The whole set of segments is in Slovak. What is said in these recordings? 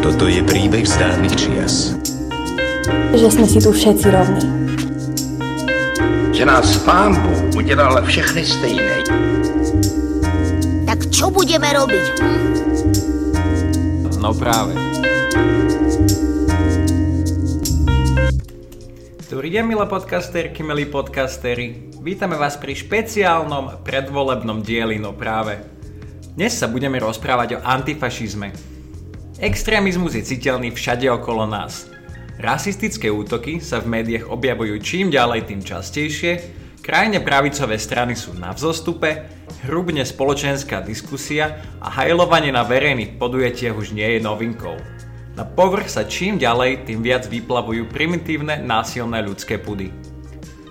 Toto je príbeh z dávnych čias. Že sme si tu všetci rovní. Že nás pán Bůh udělal všechny stejné. Tak čo budeme robiť? Hm? No práve. Dobrý deň, milé podcasterky, milí podcastery. Vítame vás pri špeciálnom predvolebnom dieli No práve. Dnes sa budeme rozprávať o antifašizme. Extrémizmus je citeľný všade okolo nás. Rasistické útoky sa v médiách objavujú čím ďalej tým častejšie, krajne pravicové strany sú na vzostupe, hrubne spoločenská diskusia a hajlovanie na verejných podujatiach už nie je novinkou. Na povrch sa čím ďalej, tým viac vyplavujú primitívne násilné ľudské pudy.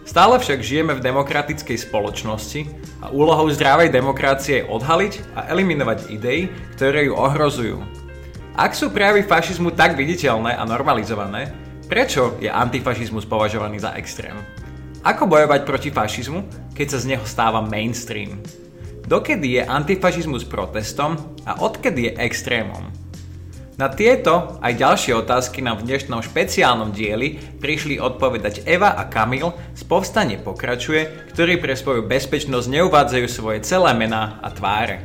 Stále však žijeme v demokratickej spoločnosti a úlohou zdravej demokracie je odhaliť a eliminovať idei, ktoré ju ohrozujú. Ak sú prejavy fašizmu tak viditeľné a normalizované, prečo je antifašizmus považovaný za extrém? Ako bojovať proti fašizmu, keď sa z neho stáva mainstream? Dokedy je antifašizmus protestom a odkedy je extrémom? Na tieto aj ďalšie otázky nám v dnešnom špeciálnom dieli prišli odpovedať Eva a Kamil z Povstanie pokračuje, ktorí pre svoju bezpečnosť neuvádzajú svoje celé mená a tváre.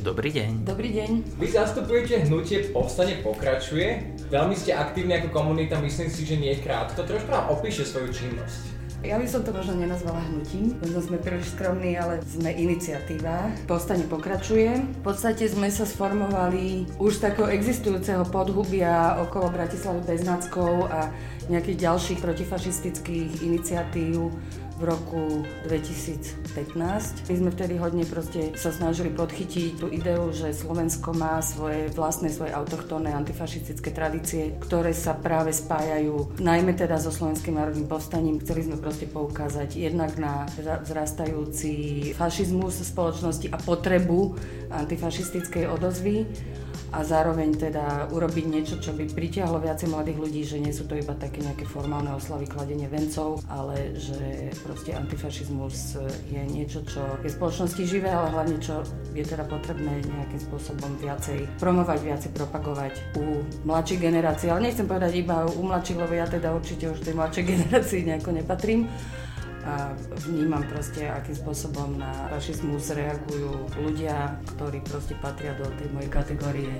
Dobrý deň. Dobrý deň. Vy zastupujete hnutie Povstanie pokračuje. Veľmi ste aktívni ako komunita, myslím si, že nie krátko. Trošku nám opíše svoju činnosť. Ja by som to možno nenazvala hnutím, možno sme príliš skromní, ale sme iniciatíva. Povstanie pokračuje. V podstate sme sa sformovali už z takého existujúceho podhubia okolo Bratislavy Beznackov a nejakých ďalších protifašistických iniciatív v roku 2015. My sme vtedy hodne proste sa snažili podchytiť tú ideu, že Slovensko má svoje vlastné, svoje autochtónne antifašistické tradície, ktoré sa práve spájajú najmä teda so Slovenským národným povstaním. Chceli sme proste poukázať jednak na vzrastajúci fašizmus spoločnosti a potrebu antifašistickej odozvy a zároveň teda urobiť niečo, čo by pritiahlo viacej mladých ľudí, že nie sú to iba také nejaké formálne oslavy kladenie vencov, ale že proste antifašizmus je niečo, čo je v spoločnosti živé, ale hlavne čo je teda potrebné nejakým spôsobom viacej promovať, viacej propagovať u mladších generácií. Ale nechcem povedať iba u mladších, lebo ja teda určite už tej mladšej generácii nejako nepatrím a vnímam proste, akým spôsobom na fašizmus reagujú ľudia, ktorí proste patria do tej mojej kategórie.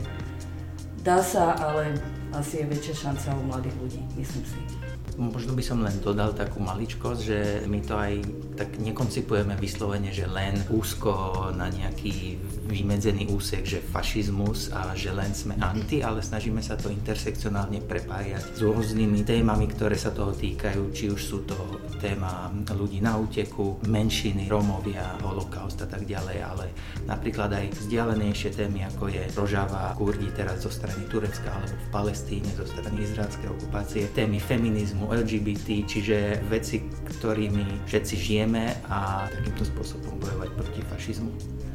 Dá sa, ale asi je väčšia šanca u mladých ľudí, myslím si. Možno by som len dodal takú maličkosť, že my to aj tak nekoncipujeme vyslovene, že len úzko na nejaký vymedzený úsek, že fašizmus a že len sme anti, ale snažíme sa to intersekcionálne prepájať s rôznymi témami, ktoré sa toho týkajú, či už sú to téma ľudí na úteku, menšiny, Rómovia, holokaust a tak ďalej, ale napríklad aj vzdialenejšie témy, ako je Rožava, Kurdi teraz zo strany Turecka alebo v Palestíne zo strany izraelskej okupácie, témy feminizmu, LGBT, čiže veci, ktorými všetci žijeme a takýmto spôsobom bojovať proti fašizmu.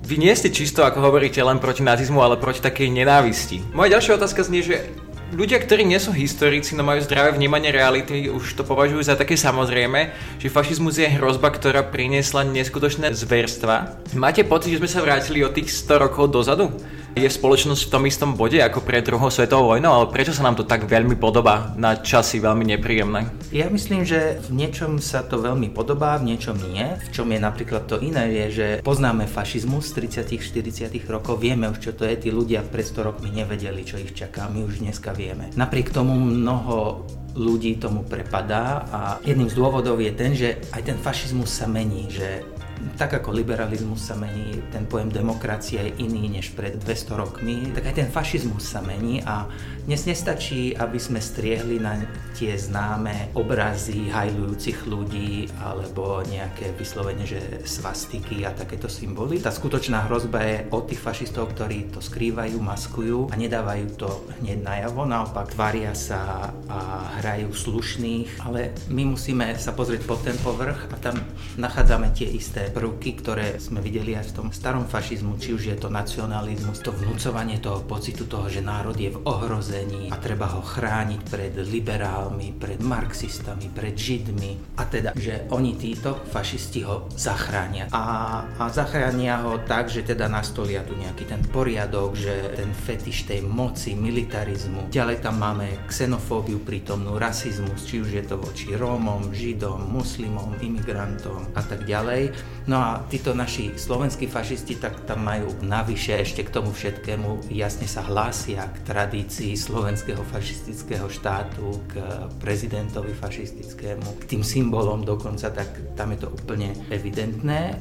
Vy nie ste čisto, ako hovoríte, len proti nazizmu, ale proti takej nenávisti. Moja ďalšia otázka znie, že ľudia, ktorí nie sú historici, no majú zdravé vnímanie reality, už to považujú za také samozrejme, že fašizmus je hrozba, ktorá priniesla neskutočné zverstva. Máte pocit, že sme sa vrátili o tých 100 rokov dozadu? Je spoločnosť v tom istom bode ako pred druhou svetovou vojnou, ale prečo sa nám to tak veľmi podobá na časy veľmi nepríjemné? Ja myslím, že v niečom sa to veľmi podobá, v niečom nie. V čom je napríklad to iné, je, že poznáme fašizmus z 30 40 rokov, vieme už čo to je, tí ľudia pred 100 rokmi nevedeli, čo ich čaká, my už dneska vieme. Napriek tomu mnoho ľudí tomu prepadá a jedným z dôvodov je ten, že aj ten fašizmus sa mení, že tak ako liberalizmus sa mení, ten pojem demokracia je iný než pred 200 rokmi, tak aj ten fašizmus sa mení a dnes nestačí, aby sme striehli na tie známe obrazy hajlujúcich ľudí alebo nejaké vyslovene, že svastiky a takéto symboly. Tá skutočná hrozba je od tých fašistov, ktorí to skrývajú, maskujú a nedávajú to hneď najavo, naopak tvária sa a hrajú slušných, ale my musíme sa pozrieť pod ten povrch a tam nachádzame tie isté prvky, ktoré sme videli aj v tom starom fašizmu, či už je to nacionalizmus, to vnúcovanie toho pocitu toho, že národ je v ohrození a treba ho chrániť pred liberálmi, pred marxistami, pred židmi a teda, že oni títo fašisti ho zachránia. A, a zachránia ho tak, že teda nastolia tu nejaký ten poriadok, že ten fetiš tej moci, militarizmu. Ďalej tam máme xenofóbiu prítomnú, rasizmus, či už je to voči Rómom, Židom, muslimom, imigrantom a tak ďalej. No a títo naši slovenskí fašisti tak tam majú navyše ešte k tomu všetkému jasne sa hlásia k tradícii slovenského fašistického štátu, k prezidentovi fašistickému, k tým symbolom dokonca, tak tam je to úplne evidentné.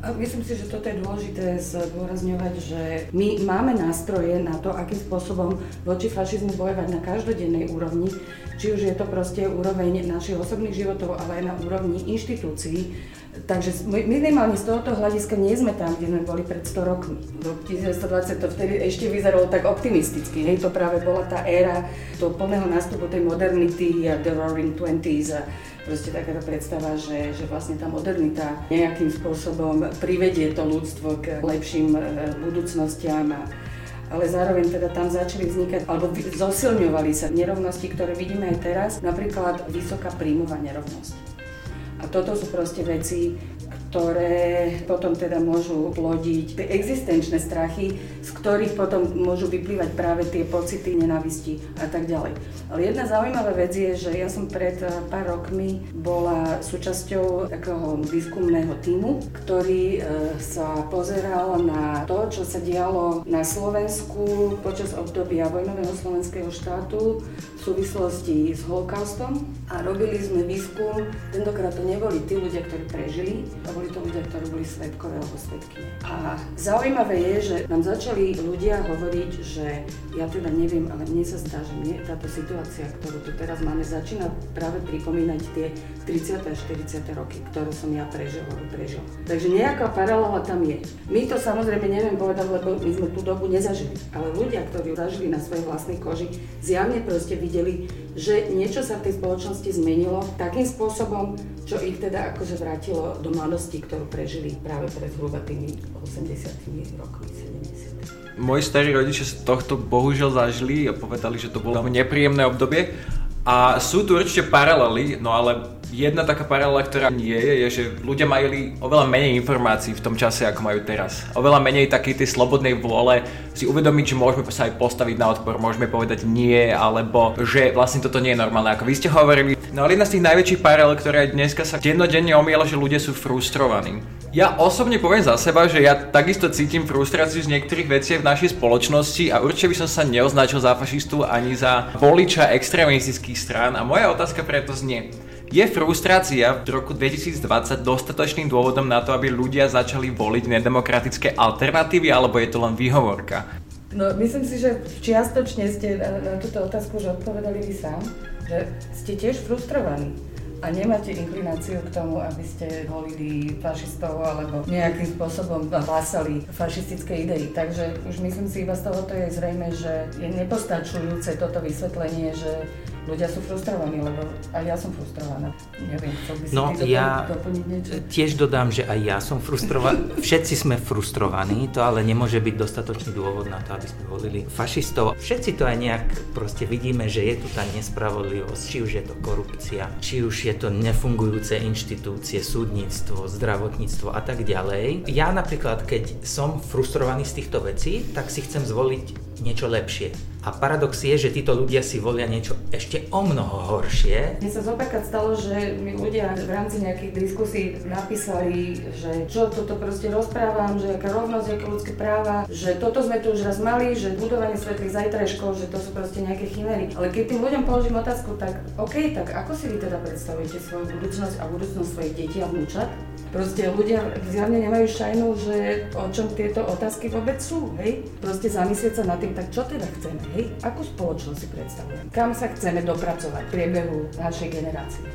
Myslím si, že toto je dôležité zdôrazňovať, že my máme nástroje na to, akým spôsobom voči fašizmu bojovať na každodennej úrovni, či už je to proste úroveň našich osobných životov, ale aj na úrovni inštitúcií. Takže minimálne z tohoto hľadiska nie sme tam, kde sme boli pred 100 rokmi. Do 1920 to vtedy ešte vyzeralo tak optimisticky. Hej, to práve bola tá éra toho plného nástupu tej modernity a the roaring twenties a proste takáto predstava, že, že vlastne tá modernita nejakým spôsobom privedie to ľudstvo k lepším e, budúcnostiam a, ale zároveň teda tam začali vznikať, alebo zosilňovali sa nerovnosti, ktoré vidíme aj teraz, napríklad vysoká príjmová nerovnosť. A toto sú proste veci, ktoré potom teda môžu plodiť tie existenčné strachy, z ktorých potom môžu vyplývať práve tie pocity nenavisti a tak ďalej. Ale jedna zaujímavá vec je, že ja som pred eh, pár rokmi bola súčasťou takého výskumného týmu, ktorý eh, sa pozeral na to, čo sa dialo na Slovensku počas obdobia vojnového slovenského štátu v súvislosti s holokaustom a robili sme výskum, tentokrát to neboli tí ľudia, ktorí prežili, to boli to ľudia, ktorí boli svetkové alebo svetky. A zaujímavé je, že nám začali ľudia hovoriť, že ja teda neviem, ale mne sa zdá, že mne táto situácia, ktorú tu teraz máme, začína práve pripomínať tie 30. a 40. roky, ktoré som ja prežil alebo prežil. Takže nejaká paralela tam je. My to samozrejme neviem povedať, lebo my sme tú dobu nezažili. Ale ľudia, ktorí zažili na svojej vlastnej koži, zjavne proste videli, že niečo sa v tej spoločnosti zmenilo takým spôsobom, čo ich teda akože vrátilo do mladosti, ktorú prežili práve pred zhruba tými 80 rokmi, 70 Moji starí rodičia z tohto bohužiaľ zažili a povedali, že to bolo nepríjemné obdobie. A sú tu určite paralely, no ale jedna taká paralela, ktorá nie je, je, že ľudia mali oveľa menej informácií v tom čase, ako majú teraz. Oveľa menej takej tej slobodnej vôle si uvedomiť, že môžeme sa aj postaviť na odpor, môžeme povedať nie, alebo že vlastne toto nie je normálne, ako vy ste hovorili. No ale jedna z tých najväčších paralel, ktorá dneska sa dennodenne omiela, že ľudia sú frustrovaní. Ja osobne poviem za seba, že ja takisto cítim frustráciu z niektorých vecí v našej spoločnosti a určite by som sa neoznačil za fašistu ani za voliča extrémistických strán a moja otázka preto znie, je frustrácia v roku 2020 dostatočným dôvodom na to, aby ľudia začali voliť nedemokratické alternatívy, alebo je to len výhovorka? No, myslím si, že čiastočne ste na, na túto otázku už odpovedali vy sám, že ste tiež frustrovaní a nemáte inklináciu k tomu, aby ste volili fašistov alebo nejakým spôsobom hlásali fašistické idei. Takže už myslím si, iba z tohoto je zrejme, že je nepostačujúce toto vysvetlenie, že ľudia sú frustrovaní, lebo aj ja som frustrovaná. Neviem, chcel by si no, ty ja doplniť niečo? tiež dodám, že aj ja som frustrovaný. Všetci sme frustrovaní, to ale nemôže byť dostatočný dôvod na to, aby sme volili fašistov. Všetci to aj nejak proste vidíme, že je tu tá nespravodlivosť, či už je to korupcia, či už je to nefungujúce inštitúcie, súdnictvo, zdravotníctvo a tak ďalej. Ja napríklad, keď som frustrovaný z týchto vecí, tak si chcem zvoliť niečo lepšie. A paradox je, že títo ľudia si volia niečo ešte o mnoho horšie. Mne sa zopakať stalo, že mi ľudia v rámci nejakých diskusí napísali, že čo toto proste rozprávam, že aká rovnosť, aké ľudské práva, že toto sme tu už raz mali, že budovanie svetlých zajtrajškov, že to sú proste nejaké chimery. Ale keď tým ľuďom položím otázku, tak OK, tak ako si vy teda predstavujete svoju budúcnosť a budúcnosť svojich detí a vnúčat? Proste ľudia zjavne nemajú šajnu, že o čom tieto otázky vôbec sú, hej? Proste zamyslieť sa nad tým, tak čo teda chceme, hej? Akú spoločnosť si predstavujeme? Kam sa chceme dopracovať v priebehu našej generácie?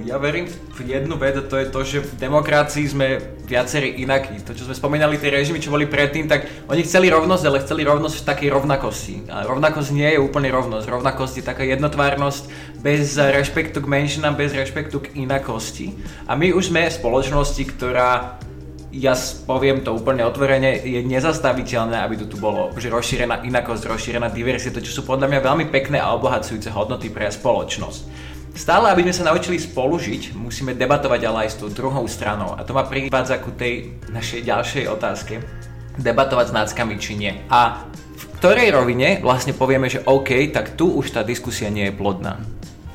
Ja verím v jednu vec a to je to, že v demokracii sme viacerí inakí. To, čo sme spomínali, tie režimy, čo boli predtým, tak oni chceli rovnosť, ale chceli rovnosť v takej rovnakosti. A rovnakosť nie je úplne rovnosť. Rovnakosť je taká jednotvárnosť bez rešpektu k menšinám, bez rešpektu k inakosti. A my už sme spoločnosti, ktorá ja poviem to úplne otvorene, je nezastaviteľné, aby tu, tu bolo že rozšírená inakosť, rozšírená diverzita, čo sú podľa mňa veľmi pekné a obohacujúce hodnoty pre spoločnosť. Stále, aby sme sa naučili spolužiť, musíme debatovať ale aj s tou druhou stranou. A to ma privádza ku tej našej ďalšej otázke. Debatovať s náckami či nie. A v ktorej rovine vlastne povieme, že OK, tak tu už tá diskusia nie je plodná.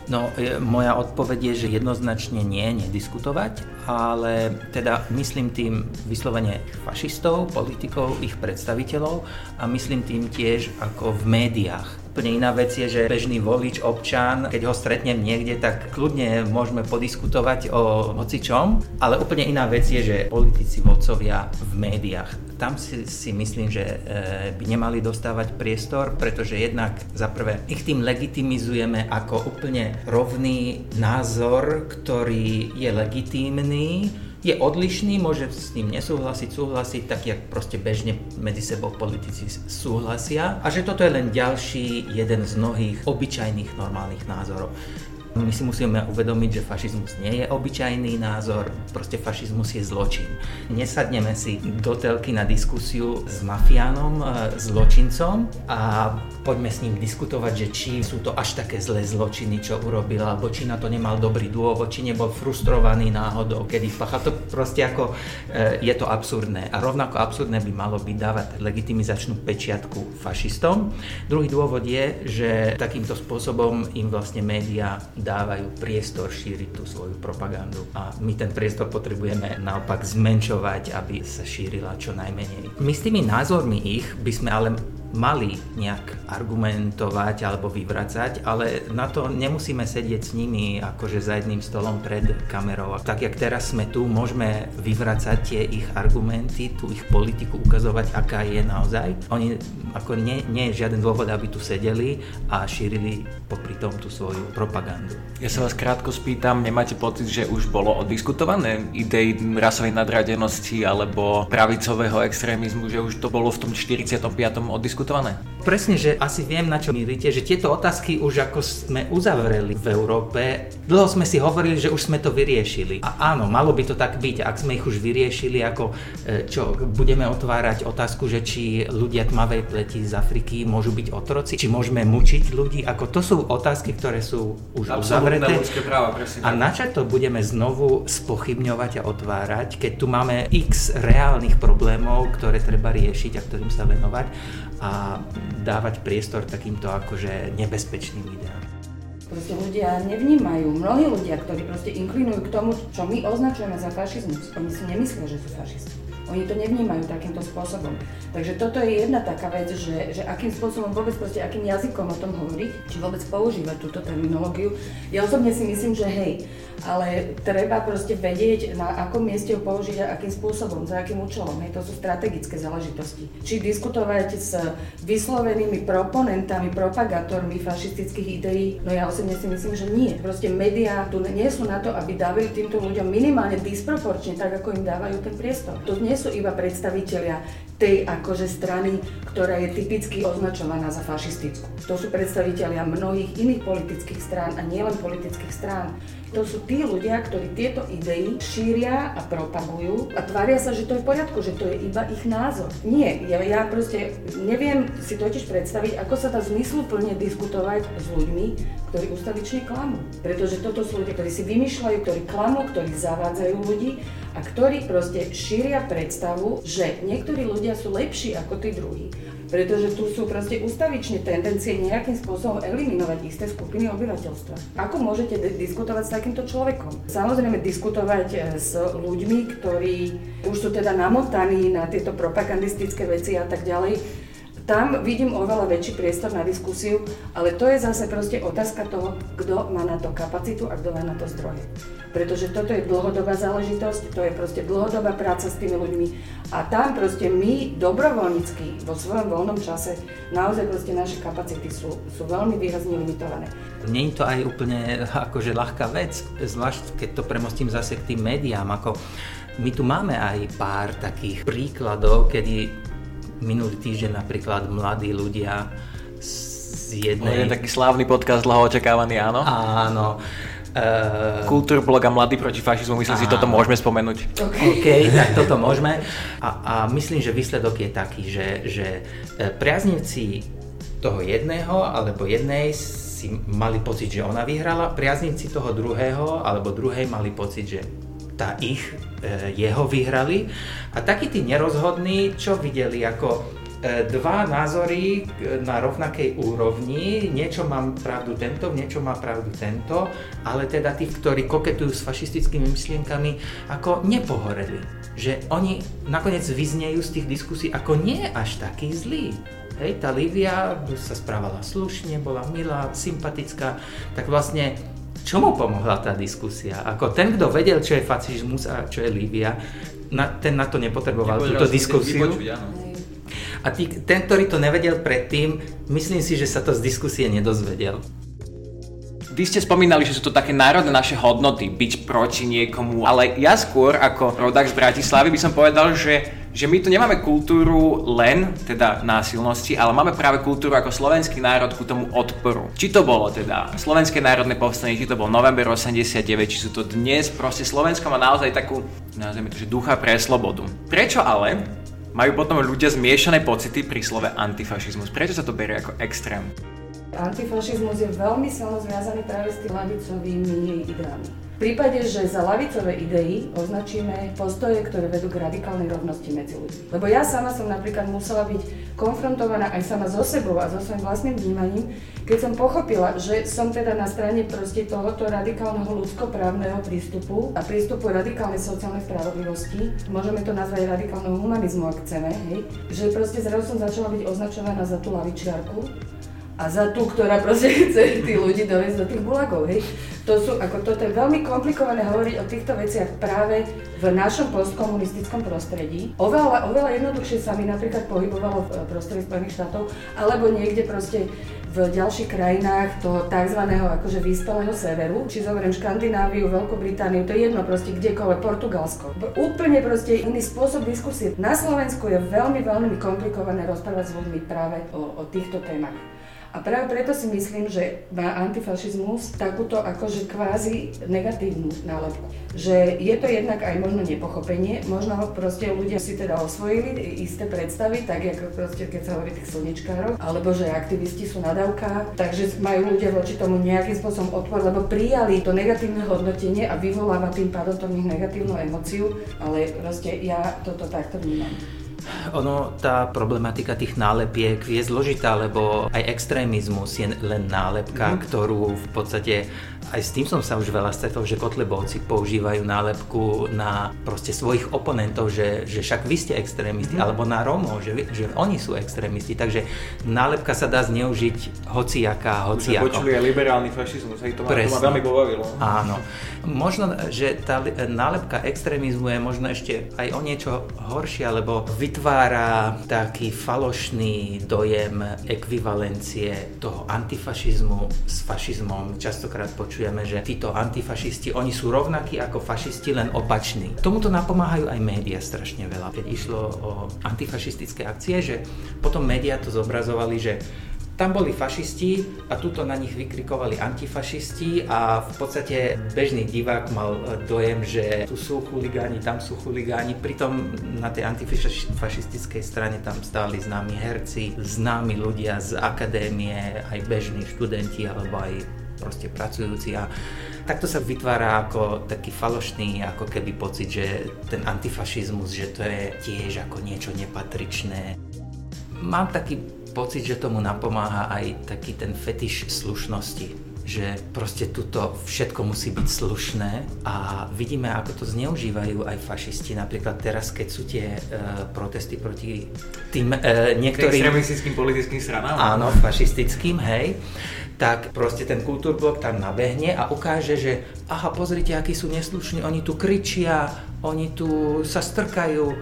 No, e, moja odpoveď je, že jednoznačne nie, nediskutovať, ale teda myslím tým vyslovene fašistov, politikov, ich predstaviteľov a myslím tým tiež ako v médiách Úplne iná vec je, že bežný volič, občan, keď ho stretnem niekde, tak kľudne môžeme podiskutovať o hocičom, ale úplne iná vec je, že politici, vodcovia v médiách. Tam si, si myslím, že e, by nemali dostávať priestor, pretože jednak za prvé ich tým legitimizujeme ako úplne rovný názor, ktorý je legitímny, je odlišný, môže s ním nesúhlasiť, súhlasiť, tak jak proste bežne medzi sebou politici súhlasia a že toto je len ďalší jeden z mnohých obyčajných normálnych názorov. My si musíme uvedomiť, že fašizmus nie je obyčajný názor, proste fašizmus je zločin. Nesadneme si do telky na diskusiu s mafiánom, e, zločincom a poďme s ním diskutovať, že či sú to až také zlé zločiny, čo urobil, alebo či na to nemal dobrý dôvod, či nebol frustrovaný náhodou, kedy pachal. To proste ako e, je to absurdné. A rovnako absurdné by malo byť dávať legitimizačnú pečiatku fašistom. Druhý dôvod je, že takýmto spôsobom im vlastne médiá dávajú priestor šíriť tú svoju propagandu a my ten priestor potrebujeme naopak zmenšovať, aby sa šírila čo najmenej. My s tými názormi ich by sme ale mali nejak argumentovať alebo vyvracať, ale na to nemusíme sedieť s nimi akože za jedným stolom pred kamerou. Tak jak teraz sme tu, môžeme vyvracať tie ich argumenty, tú ich politiku ukazovať, aká je naozaj. Oni ako nie, nie je žiaden dôvod, aby tu sedeli a šírili popri tom tú svoju propagandu. Ja sa vás krátko spýtam, nemáte pocit, že už bolo odiskutované idei rasovej nadradenosti alebo pravicového extrémizmu, že už to bolo v tom 45. odiskutované? Кутрона. Presne, že asi viem, na čo míríte, že tieto otázky už ako sme uzavreli v Európe, dlho sme si hovorili, že už sme to vyriešili. A áno, malo by to tak byť, ak sme ich už vyriešili, ako e, čo, budeme otvárať otázku, že či ľudia tmavej pleti z Afriky môžu byť otroci, či môžeme mučiť ľudí, ako to sú otázky, ktoré sú už uzavreté. Práva, a na čo to budeme znovu spochybňovať a otvárať, keď tu máme x reálnych problémov, ktoré treba riešiť a ktorým sa venovať a dávať priestor takýmto akože nebezpečným ideám. Proste ľudia nevnímajú, mnohí ľudia, ktorí proste inklinujú k tomu, čo my označujeme za fašizmus, oni si nemyslia, že sú fašisti. Oni to nevnímajú takýmto spôsobom. Takže toto je jedna taká vec, že, že akým spôsobom vôbec proste, akým jazykom o tom hovoriť, či vôbec používať túto terminológiu. Ja osobne si myslím, že hej, ale treba proste vedieť, na akom mieste ju použiť a akým spôsobom, za akým účelom. Hej, to sú strategické záležitosti. Či diskutovať s vyslovenými proponentami, propagátormi fašistických ideí, no ja osobne si myslím, že nie. Proste médiá tu nie sú na to, aby dávali týmto ľuďom minimálne disproporčne, tak ako im dávajú ten priestor. To nie sú iba predstavitelia tej akože strany, ktorá je typicky označovaná za fašistickú. To sú predstavitelia mnohých iných politických strán a nielen politických strán. To sú tí ľudia, ktorí tieto idei šíria a propagujú a tvária sa, že to je v poriadku, že to je iba ich názor. Nie, ja, ja proste neviem si totiž predstaviť, ako sa dá zmysluplne diskutovať s ľuďmi, ktorí ustavične klamú. Pretože toto sú ľudia, ktorí si vymýšľajú, ktorí klamú, ktorí zavádzajú ľudí a ktorí proste šíria predstavu, že niektorí ľudia sú lepší ako tí druhí. Pretože tu sú proste ustavične tendencie nejakým spôsobom eliminovať isté skupiny obyvateľstva. Ako môžete diskutovať s takýmto človekom? Samozrejme diskutovať e, s ľuďmi, ktorí už sú teda namotaní na tieto propagandistické veci a tak ďalej, tam vidím oveľa väčší priestor na diskusiu, ale to je zase proste otázka toho, kto má na to kapacitu a kto má na to zdroje. Pretože toto je dlhodobá záležitosť, to je proste dlhodobá práca s tými ľuďmi a tam proste my dobrovoľnícky vo svojom voľnom čase naozaj proste naše kapacity sú, sú veľmi výrazne limitované. Nie je to aj úplne akože ľahká vec, zvlášť keď to premostím zase k tým médiám, ako my tu máme aj pár takých príkladov, kedy minulý týždeň napríklad mladí ľudia z jednej... Je taký slávny podcast, dlho očakávaný, áno? Áno. Uh, Kultúrblog a Mladý proti fašizmu, myslím si, toto môžeme spomenúť. OK, tak toto môžeme. A, a myslím, že výsledok je taký, že, že e, priaznivci toho jedného alebo jednej si mali pocit, že ona vyhrala, priaznivci toho druhého alebo druhej mali pocit, že tá ich, e, jeho vyhrali. A takí tí nerozhodní, čo videli ako E, dva názory na rovnakej úrovni, niečo mám pravdu tento, niečo má pravdu tento, ale teda tí, ktorí koketujú s fašistickými myšlienkami, ako nepohoreli. Že oni nakoniec vyznejú z tých diskusí ako nie až taký zlý. Hej, tá Livia sa správala slušne, bola milá, sympatická, tak vlastne čomu pomohla tá diskusia? Ako ten, kto vedel, čo je fašizmus a čo je Lívia, na, ten na to nepotreboval túto diskusiu. Vypočuť, a tí, ten, ktorý to nevedel predtým, myslím si, že sa to z diskusie nedozvedel. Vy ste spomínali, že sú to také národné naše hodnoty, byť proti niekomu, ale ja skôr ako rodak z Bratislavy by som povedal, že, že my tu nemáme kultúru len teda násilnosti, ale máme práve kultúru ako slovenský národ ku tomu odporu. Či to bolo teda Slovenské národné povstanie, či to bol november 89, či sú to dnes, proste Slovensko má naozaj takú, nazvime to, že ducha pre slobodu. Prečo ale majú potom ľudia zmiešané pocity pri slove antifašizmus. Prečo sa to berie ako extrém? Antifašizmus je veľmi silno zviazaný práve s tými lavicovými ideami. V prípade, že za lavicové idei označíme postoje, ktoré vedú k radikálnej rovnosti medzi ľuďmi. Lebo ja sama som napríklad musela byť konfrontovaná aj sama so sebou a so svojím vlastným vnímaním, keď som pochopila, že som teda na strane proste tohoto radikálneho ľudskoprávneho prístupu a prístupu radikálnej sociálnej spravodlivosti, môžeme to nazvať radikálneho humanizmu, ak chceme, hej, že proste zrazu som začala byť označovaná za tú lavičiarku a za tú, ktorá proste chce tých ľudí dovesť do tých gulagov, hej. To sú, ako toto je veľmi komplikované hovoriť o týchto veciach práve v našom postkomunistickom prostredí. Oveľa, oveľa jednoduchšie sa mi napríklad pohybovalo v prostredí Spojených štátov, alebo niekde proste v ďalších krajinách toho tzv. akože vyspelého severu, či zoberiem Škandináviu, Veľkú Britániu, to je jedno proste kdekoľvek, Portugalsko. Úplne proste iný spôsob diskusie. Na Slovensku je veľmi, veľmi komplikované rozprávať s ľuďmi práve o, o týchto témach. A práve preto si myslím, že má antifašizmus takúto akože kvázi negatívnu nálepku. Že je to jednak aj možno nepochopenie, možno proste ľudia si teda osvojili isté predstavy, tak ako proste keď sa hovorí tých slnečkárov, alebo že aktivisti sú nadávka, takže majú ľudia voči tomu nejakým spôsobom odpor, lebo prijali to negatívne hodnotenie a vyvoláva tým pádom to nich negatívnu emociu, ale proste ja toto takto vnímam. Ono, tá problematika tých nálepiek je zložitá, lebo aj extrémizmus je len nálepka, mm. ktorú v podstate aj s tým som sa už veľa stretol, že Kotlebovci používajú nálepku na proste svojich oponentov, že, že však vy ste extrémisti, mm. alebo na Rómov, že, že oni sú extrémisti. Takže nálepka sa dá zneužiť hociaká, hociako. Už počuli aj liberálny fašizmus, to ma, to ma veľmi pobavilo. Áno. Možno, že tá nálepka extrémizmu je možno ešte aj o niečo horšia, lebo vytvára taký falošný dojem ekvivalencie toho antifašizmu s fašizmom. Častokrát počujem počujeme, že títo antifašisti, oni sú rovnakí ako fašisti, len opační. Tomuto napomáhajú aj médiá strašne veľa. Keď išlo o antifašistické akcie, že potom médiá to zobrazovali, že tam boli fašisti a tuto na nich vykrikovali antifašisti a v podstate bežný divák mal dojem, že tu sú chuligáni, tam sú chuligáni. Pritom na tej antifašistickej strane tam stáli známi herci, známi ľudia z akadémie, aj bežní študenti alebo aj proste pracujúci a takto sa vytvára ako taký falošný ako keby pocit, že ten antifašizmus, že to je tiež ako niečo nepatričné. Mám taký pocit, že tomu napomáha aj taký ten fetiš slušnosti, že proste tuto všetko musí byť slušné a vidíme, ako to zneužívajú aj fašisti. Napríklad teraz, keď sú tie uh, protesty proti tým uh, niektorým... Extremistickým politickým stranám? Áno, fašistickým, hej tak proste ten kultúrblok tam nabehne a ukáže, že aha, pozrite, akí sú neslušní, oni tu kričia, oni tu sa strkajú,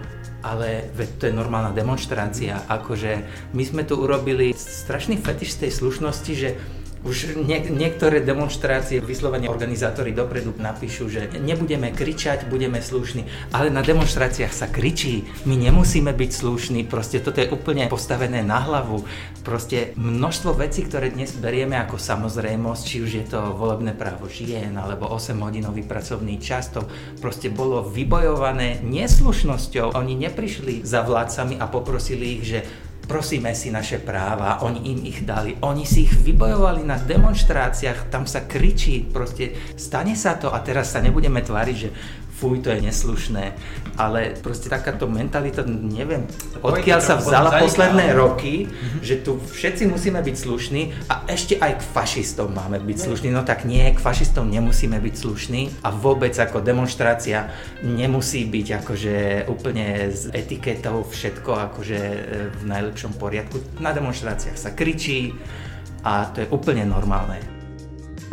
ale veď to je normálna demonstrácia, akože my sme tu urobili strašný fetiš tej slušnosti, že Už nie, niektoré demonstrácie vyslovene organizátori dopredu napíšu, že nebudeme kričať, budeme slušní, ale na demonstráciách sa kričí, my nemusíme byť slušní, proste toto je úplne postavené na hlavu. Proste množstvo vecí, ktoré dnes berieme ako samozrejmosť, či už je to volebné právo žien, alebo 8-hodinový pracovný čas, to proste bolo vybojované neslušnosťou. Oni neprišli za vládcami a poprosili ich, že prosíme si naše práva, oni im ich dali, oni si ich vybojovali na demonstráciách, tam sa kričí, proste stane sa to a teraz sa nebudeme tváriť, že fuj, to je neslušné, ale proste takáto mentalita, neviem, odkiaľ sa vzala posledné roky, mm-hmm. že tu všetci musíme byť slušní a ešte aj k fašistom máme byť slušní, no tak nie, k fašistom nemusíme byť slušní a vôbec ako demonstrácia nemusí byť akože úplne s etiketou všetko akože e, v najlepšom poriadku. Na demonstráciách sa kričí a to je úplne normálne.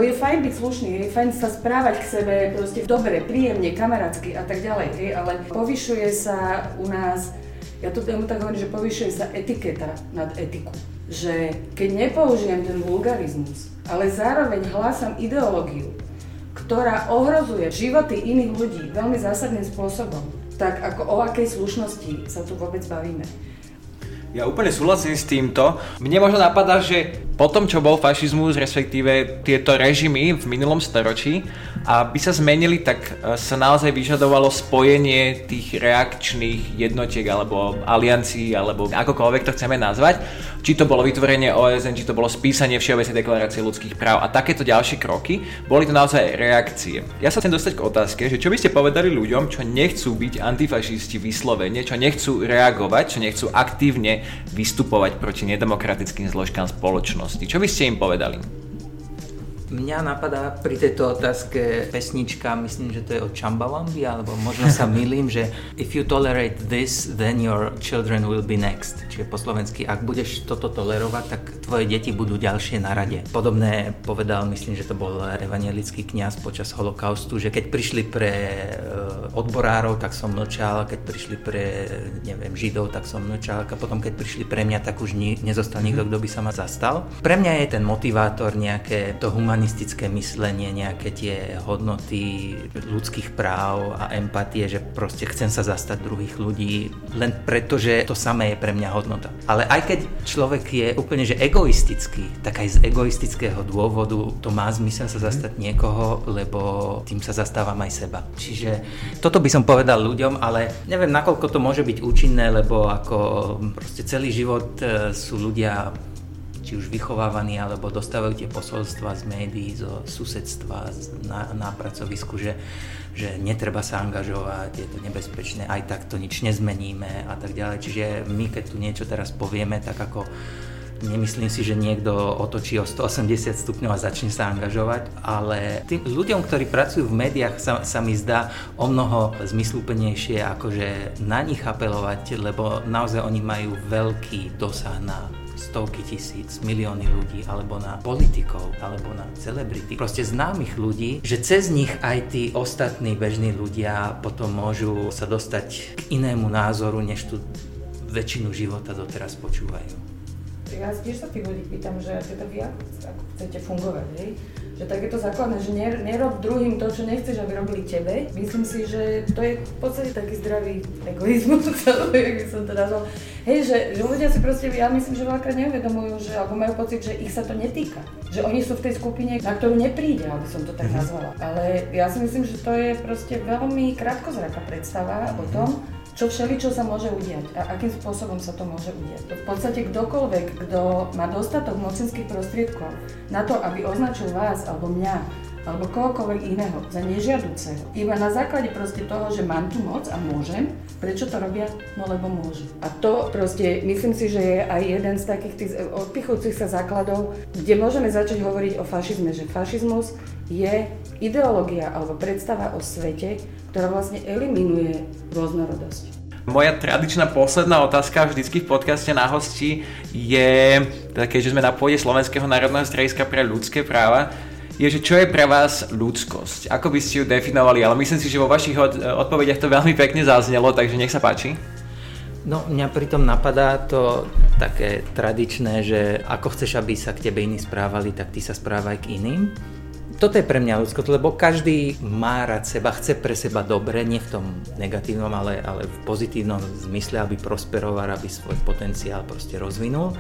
Je fajn byť slušný, je fajn sa správať k sebe proste dobre, príjemne, kamarátsky a tak ďalej, hej, ale povyšuje sa u nás, ja to tomu tak hovorím, že povyšuje sa etiketa nad etiku. Že keď nepoužijem ten vulgarizmus, ale zároveň hlásam ideológiu, ktorá ohrozuje životy iných ľudí veľmi zásadným spôsobom, tak ako o akej slušnosti sa tu vôbec bavíme. Ja úplne súhlasím s týmto. Mne možno napadá, že po tom, čo bol fašizmus, respektíve tieto režimy v minulom storočí, aby sa zmenili, tak e, sa naozaj vyžadovalo spojenie tých reakčných jednotiek alebo aliancií, alebo akokoľvek to chceme nazvať. Či to bolo vytvorenie OSN, či to bolo spísanie Všeobecnej deklarácie ľudských práv a takéto ďalšie kroky, boli to naozaj reakcie. Ja sa chcem dostať k otázke, že čo by ste povedali ľuďom, čo nechcú byť antifašisti vyslovene, čo nechcú reagovať, čo nechcú aktívne vystupovať proti nedemokratickým zložkám spoločnosti. Čo by ste im povedali? Mňa napadá pri tejto otázke pesnička, myslím, že to je od Chambawambi, alebo možno sa milím, že if you tolerate this, then your children will be next. Čiže po slovensky, ak budeš toto tolerovať, tak tvoje deti budú ďalšie na rade. Podobné povedal, myslím, že to bol evangelický kňaz počas holokaustu, že keď prišli pre eh, odborárov, tak som mlčal, keď prišli pre, neviem, židov, tak som mlčal, a potom keď prišli pre mňa, tak už ni- nezostal nikto, kto by sa ma zastal. Pre mňa je ten motivátor nejaké to humanitárne humanistické myslenie, nejaké tie hodnoty ľudských práv a empatie, že proste chcem sa zastať druhých ľudí, len preto, že to samé je pre mňa hodnota. Ale aj keď človek je úplne že egoistický, tak aj z egoistického dôvodu to má zmysel sa zastať niekoho, lebo tým sa zastávam aj seba. Čiže toto by som povedal ľuďom, ale neviem, nakoľko to môže byť účinné, lebo ako proste celý život e, sú ľudia či už vychovávaní, alebo dostávajú tie posolstva z médií, zo susedstva, na, na pracovisku, že, že netreba sa angažovať, je to nebezpečné, aj tak to nič nezmeníme a tak ďalej. Čiže my, keď tu niečo teraz povieme, tak ako nemyslím si, že niekto otočí o 180 stupňov a začne sa angažovať, ale tým ľuďom, ktorí pracujú v médiách, sa, sa mi zdá o mnoho zmysluplnejšie akože na nich apelovať, lebo naozaj oni majú veľký dosah na stovky tisíc, milióny ľudí, alebo na politikov, alebo na celebrity, proste známych ľudí, že cez nich aj tí ostatní bežní ľudia potom môžu sa dostať k inému názoru, než tu väčšinu života doteraz počúvajú. Ja tiež sa tých ľudí pýtam, že teda vy ako, chcete fungovať, hej? Že tak je to základné, že nerob druhým to, čo nechceš, aby robili tebe. Myslím si, že to je v podstate taký zdravý egoizmus, jak by som to nazval. Hej, že, že ľudia si proste, ja myslím, že veľakrát neuvedomujú, že, alebo majú pocit, že ich sa to netýka. Že oni sú v tej skupine, na ktorú nepríde, aby som to tak mhm. nazvala. Ale ja si myslím, že to je proste veľmi krátkozraká predstava o tom, čo všeličo sa môže udiať a akým spôsobom sa to môže udiať. V podstate kdokoľvek, kto má dostatok mocenských prostriedkov na to, aby označil vás alebo mňa alebo kohokoľvek iného za nežiaduceho. Iba na základe proste toho, že mám tu moc a môžem, prečo to robia? No lebo môžu. A to proste, myslím si, že je aj jeden z takých tých odpichujúcich sa základov, kde môžeme začať hovoriť o fašizme, že fašizmus je ideológia alebo predstava o svete, ktorá vlastne eliminuje rôznorodosť. Moja tradičná posledná otázka vždycky v podcaste na hosti je, keďže sme na pôde Slovenského národného strediska pre ľudské práva, je, že čo je pre vás ľudskosť? Ako by ste ju definovali? Ale myslím si, že vo vašich od- odpovediach to veľmi pekne zaznelo, takže nech sa páči. No, mňa pritom napadá to také tradičné, že ako chceš, aby sa k tebe iní správali, tak ty sa správaj k iným toto je pre mňa ľudsko, lebo každý má rád seba, chce pre seba dobre, nie v tom negatívnom, ale, ale v pozitívnom zmysle, aby prosperoval, aby svoj potenciál proste rozvinul.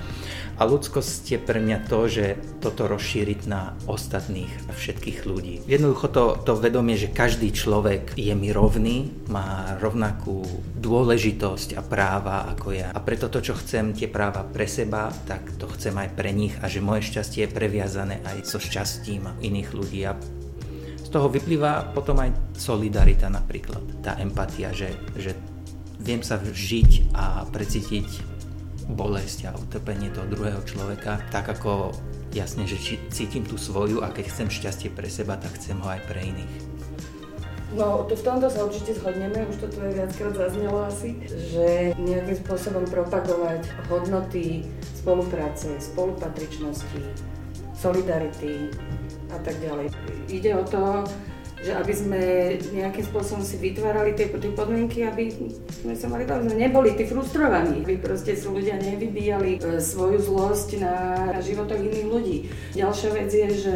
A ľudskosť je pre mňa to, že toto rozšíriť na ostatných a všetkých ľudí. Jednoducho to, to vedomie, že každý človek je mi rovný, má rovnakú dôležitosť a práva ako ja. A preto to, čo chcem, tie práva pre seba, tak to chcem aj pre nich a že moje šťastie je previazané aj so šťastím iných ľudí. A z toho vyplýva potom aj solidarita napríklad, tá empatia, že, že viem sa žiť a precítiť bolesť a utrpenie toho druhého človeka, tak ako jasne, že cítim tú svoju a keď chcem šťastie pre seba, tak chcem ho aj pre iných. No, to v tomto sa určite zhodneme, už to tu aj viackrát zaznelo asi, že nejakým spôsobom propagovať hodnoty spolupráce, spolupatričnosti, solidarity a tak ďalej. Ide o to, že aby sme nejakým spôsobom si vytvárali tie, tie podmienky, aby sme sa mali sme neboli tí frustrovaní, aby proste sú ľudia nevybíjali e, svoju zlosť na, na životoch iných ľudí. Ďalšia vec je, že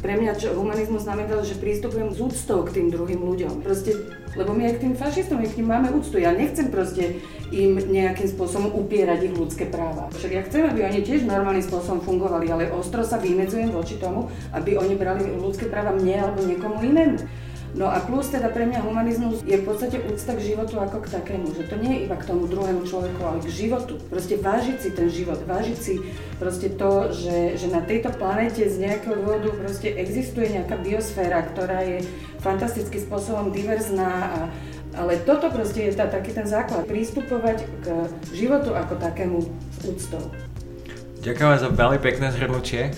pre mňa čo humanizmus znamená, že prístupujem s úctou k tým druhým ľuďom. Proste, lebo my aj k tým fašistom, my k ním máme úctu. Ja nechcem proste im nejakým spôsobom upierať ich ľudské práva. Však ja chcem, aby oni tiež normálnym spôsobom fungovali, ale ostro sa vymedzujem voči tomu, aby oni brali ľudské práva mne alebo niekomu inému. No a plus teda pre mňa humanizmus je v podstate úcta k životu ako k takému, že to nie je iba k tomu druhému človeku, ale k životu. Proste vážiť si ten život, vážiť si proste to, že, že na tejto planete z nejakého dôvodu proste existuje nejaká biosféra, ktorá je fantastickým spôsobom diverzná a ale toto proste je tá, taký ten základ, prístupovať k životu ako takému s úctou. Ďakujem za veľmi pekné zhrnutie.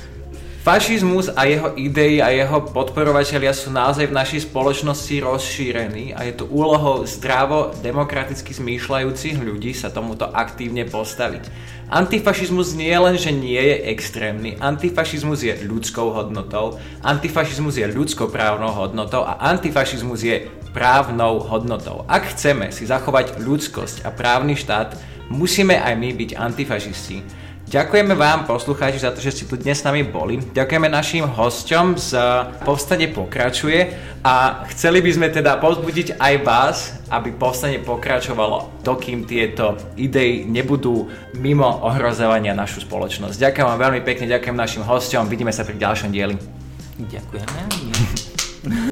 Fašizmus a jeho idei a jeho podporovateľia sú naozaj v našej spoločnosti rozšírení a je to úlohou zdravo demokraticky zmýšľajúcich ľudí sa tomuto aktívne postaviť. Antifašizmus nie len, že nie je extrémny, antifašizmus je ľudskou hodnotou, antifašizmus je ľudskou právnou hodnotou a antifašizmus je právnou hodnotou. Ak chceme si zachovať ľudskosť a právny štát, musíme aj my byť antifašisti. Ďakujeme vám, poslucháči, za to, že ste tu dnes s nami boli. Ďakujeme našim hosťom z Povstane pokračuje a chceli by sme teda pozbudiť aj vás, aby Povstane pokračovalo, dokým tieto idei nebudú mimo ohrozovania našu spoločnosť. Ďakujem vám veľmi pekne, ďakujem našim hosťom, vidíme sa pri ďalšom dieli. Ďakujeme.